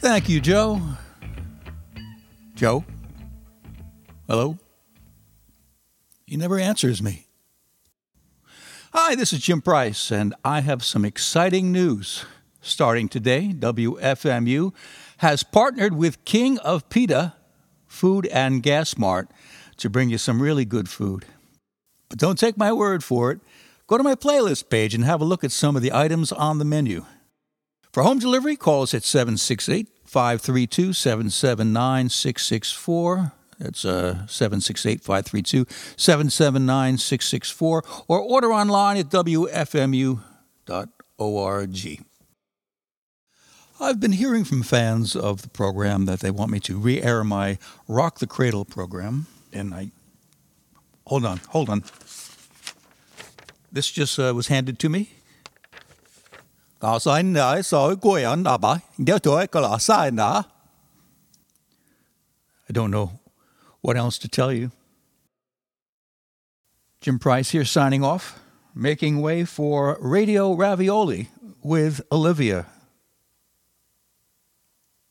Thank you, Joe. Joe? Hello? He never answers me. Hi, this is Jim Price, and I have some exciting news. Starting today, WFMU has partnered with King of Pita Food and Gas Mart to bring you some really good food. But don't take my word for it. Go to my playlist page and have a look at some of the items on the menu. For home delivery, call us at 768 532 779 664. That's uh, 768 532 779 664. Or order online at WFMU.org. I've been hearing from fans of the program that they want me to re air my Rock the Cradle program. And I. Hold on, hold on. This just uh, was handed to me. I don't know what else to tell you. Jim Price here signing off, making way for Radio Ravioli with Olivia